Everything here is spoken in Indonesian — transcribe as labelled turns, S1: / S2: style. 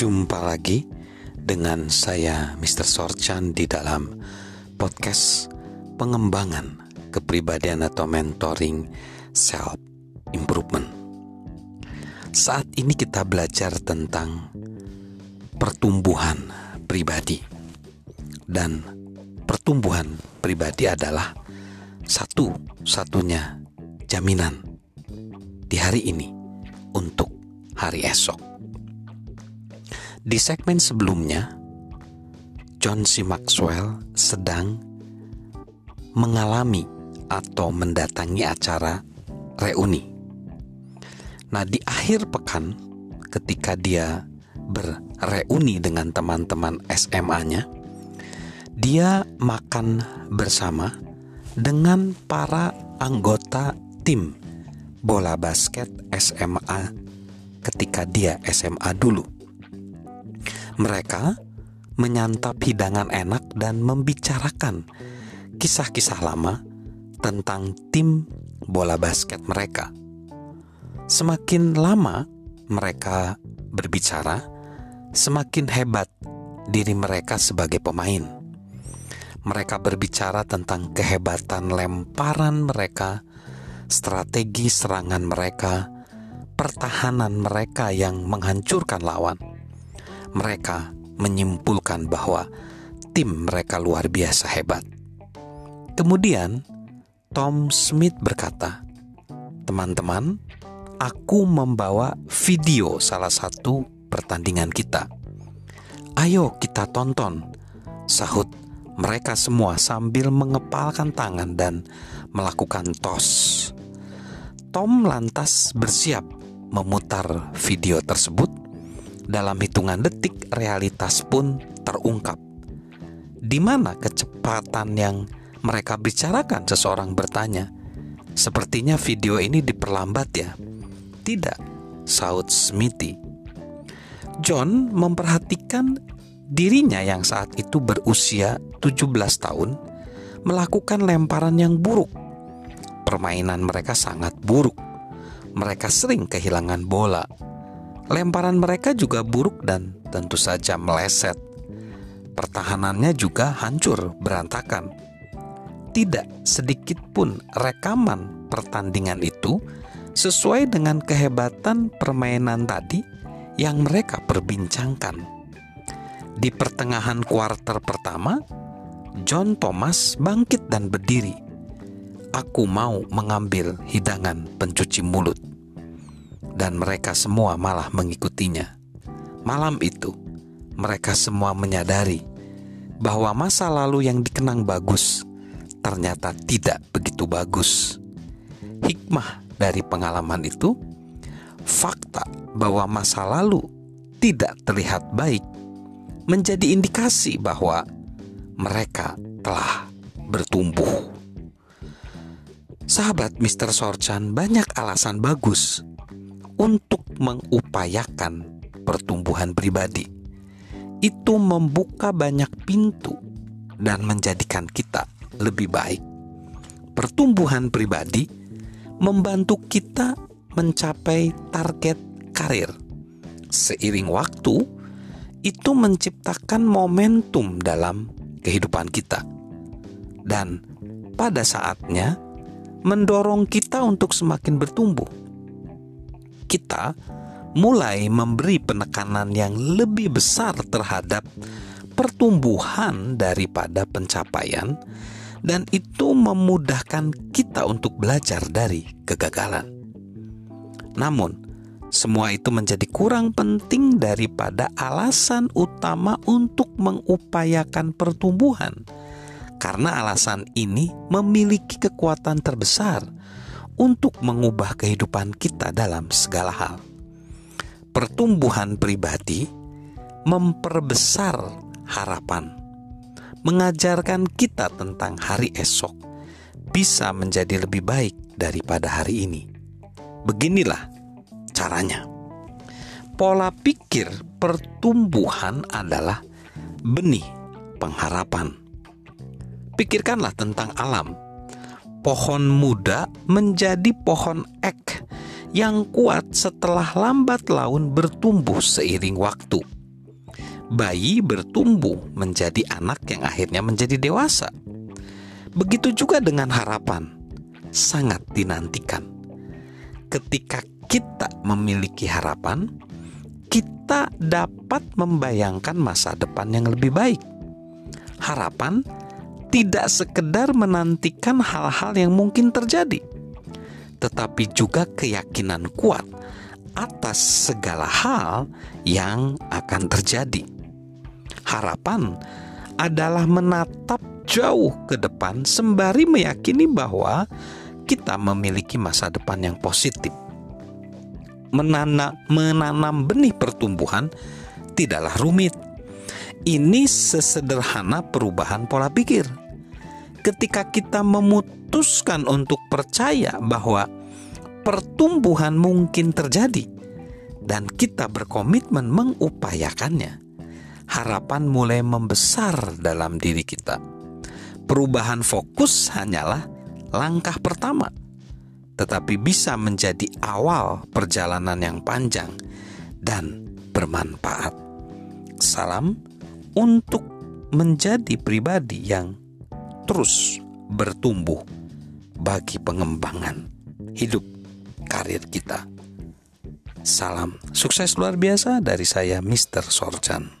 S1: Jumpa lagi dengan saya Mr. Sorchan di dalam podcast pengembangan kepribadian atau mentoring self improvement. Saat ini kita belajar tentang pertumbuhan pribadi. Dan pertumbuhan pribadi adalah satu-satunya jaminan di hari ini untuk hari esok. Di segmen sebelumnya, John C. Maxwell sedang mengalami atau mendatangi acara reuni. Nah, di akhir pekan, ketika dia bereuni dengan teman-teman SMA-nya, dia makan bersama dengan para anggota tim bola basket SMA ketika dia SMA dulu. Mereka menyantap hidangan enak dan membicarakan kisah-kisah lama tentang tim bola basket mereka. Semakin lama mereka berbicara, semakin hebat diri mereka sebagai pemain. Mereka berbicara tentang kehebatan lemparan mereka, strategi serangan mereka, pertahanan mereka yang menghancurkan lawan. Mereka menyimpulkan bahwa tim mereka luar biasa hebat. Kemudian, Tom Smith berkata, "Teman-teman, aku membawa video salah satu pertandingan kita. Ayo kita tonton, sahut mereka semua sambil mengepalkan tangan dan melakukan tos. Tom lantas bersiap memutar video tersebut. Dalam hitungan detik, realitas pun terungkap. Di mana kecepatan yang mereka bicarakan? Seseorang bertanya. Sepertinya video ini diperlambat ya. Tidak, saut Smithy. John memperhatikan dirinya yang saat itu berusia 17 tahun melakukan lemparan yang buruk. Permainan mereka sangat buruk. Mereka sering kehilangan bola. Lemparan mereka juga buruk dan tentu saja meleset. Pertahanannya juga hancur, berantakan. Tidak sedikit pun rekaman pertandingan itu sesuai dengan kehebatan permainan tadi yang mereka perbincangkan. Di pertengahan kuarter pertama, John Thomas bangkit dan berdiri. Aku mau mengambil hidangan pencuci mulut. Dan mereka semua malah mengikutinya. Malam itu, mereka semua menyadari bahwa masa lalu yang dikenang bagus ternyata tidak begitu bagus. Hikmah dari pengalaman itu fakta bahwa masa lalu tidak terlihat baik menjadi indikasi bahwa mereka telah bertumbuh. Sahabat Mr. Sorchan banyak alasan bagus untuk mengupayakan pertumbuhan pribadi. Itu membuka banyak pintu dan menjadikan kita lebih baik. Pertumbuhan pribadi membantu kita mencapai target karir. Seiring waktu, itu menciptakan momentum dalam kehidupan kita, dan pada saatnya mendorong kita untuk semakin bertumbuh. Kita mulai memberi penekanan yang lebih besar terhadap pertumbuhan daripada pencapaian, dan itu memudahkan kita untuk belajar dari kegagalan. Namun, semua itu menjadi kurang penting daripada alasan utama untuk mengupayakan pertumbuhan, karena alasan ini memiliki kekuatan terbesar untuk mengubah kehidupan kita dalam segala hal. Pertumbuhan pribadi memperbesar harapan, mengajarkan kita tentang hari esok bisa menjadi lebih baik daripada hari ini. Beginilah caranya. Pola pikir pertumbuhan adalah benih pengharapan. Pikirkanlah tentang alam. Pohon muda menjadi pohon ek yang kuat setelah lambat laun bertumbuh seiring waktu. bayi bertumbuh menjadi anak yang akhirnya menjadi dewasa. Begitu juga dengan harapan, sangat dinantikan. Ketika kita memiliki harapan, kita dapat membayangkan masa depan yang lebih baik. Harapan tidak sekedar menantikan hal-hal yang mungkin terjadi, tetapi juga keyakinan kuat atas segala hal yang akan terjadi. Harapan adalah menatap jauh ke depan sembari meyakini bahwa kita memiliki masa depan yang positif. Menanam, menanam benih pertumbuhan tidaklah rumit. Ini sesederhana perubahan pola pikir. Ketika kita memutuskan untuk percaya bahwa pertumbuhan mungkin terjadi dan kita berkomitmen mengupayakannya, harapan mulai membesar dalam diri kita. Perubahan fokus hanyalah langkah pertama, tetapi bisa menjadi awal perjalanan yang panjang dan bermanfaat. Salam untuk menjadi pribadi yang terus bertumbuh bagi pengembangan hidup karir kita. Salam sukses luar biasa dari saya, Mr. Sorjan.